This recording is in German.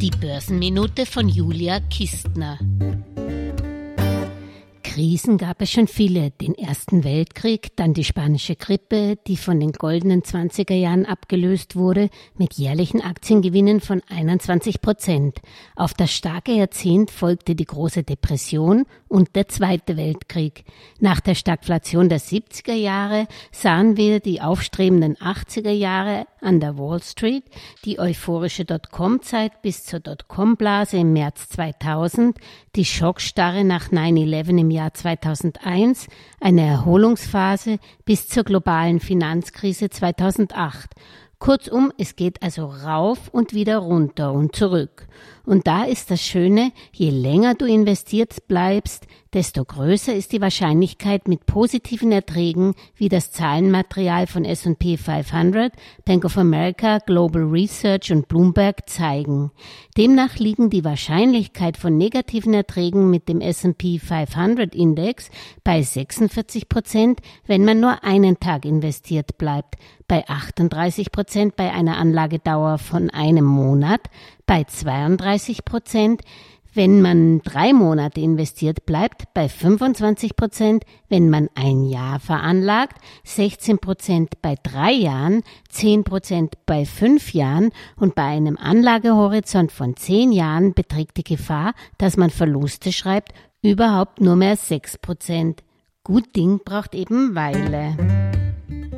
Die Börsenminute von Julia Kistner. Krisen gab es schon viele. Den Ersten Weltkrieg, dann die spanische Grippe, die von den goldenen 20er Jahren abgelöst wurde, mit jährlichen Aktiengewinnen von 21 Prozent. Auf das starke Jahrzehnt folgte die große Depression und der Zweite Weltkrieg. Nach der Stagflation der 70er Jahre sahen wir die aufstrebenden 80er Jahre an der Wall Street, die euphorische Dotcom-Zeit bis zur Dotcom-Blase im März 2000, die Schockstarre nach 9-11 im Jahr Jahr 2001 eine Erholungsphase bis zur globalen Finanzkrise 2008. Kurzum, es geht also rauf und wieder runter und zurück. Und da ist das Schöne, je länger du investiert bleibst, desto größer ist die Wahrscheinlichkeit mit positiven Erträgen, wie das Zahlenmaterial von S&P 500, Bank of America, Global Research und Bloomberg zeigen. Demnach liegen die Wahrscheinlichkeit von negativen Erträgen mit dem S&P 500 Index bei 46 Prozent, wenn man nur einen Tag investiert bleibt, bei 38 Prozent bei einer Anlagedauer von einem Monat, bei 32 Prozent, wenn man drei Monate investiert bleibt, bei 25 Prozent, wenn man ein Jahr veranlagt, 16 Prozent bei drei Jahren, 10 Prozent bei fünf Jahren und bei einem Anlagehorizont von zehn Jahren beträgt die Gefahr, dass man Verluste schreibt, überhaupt nur mehr 6 Prozent. Gut Ding braucht eben Weile.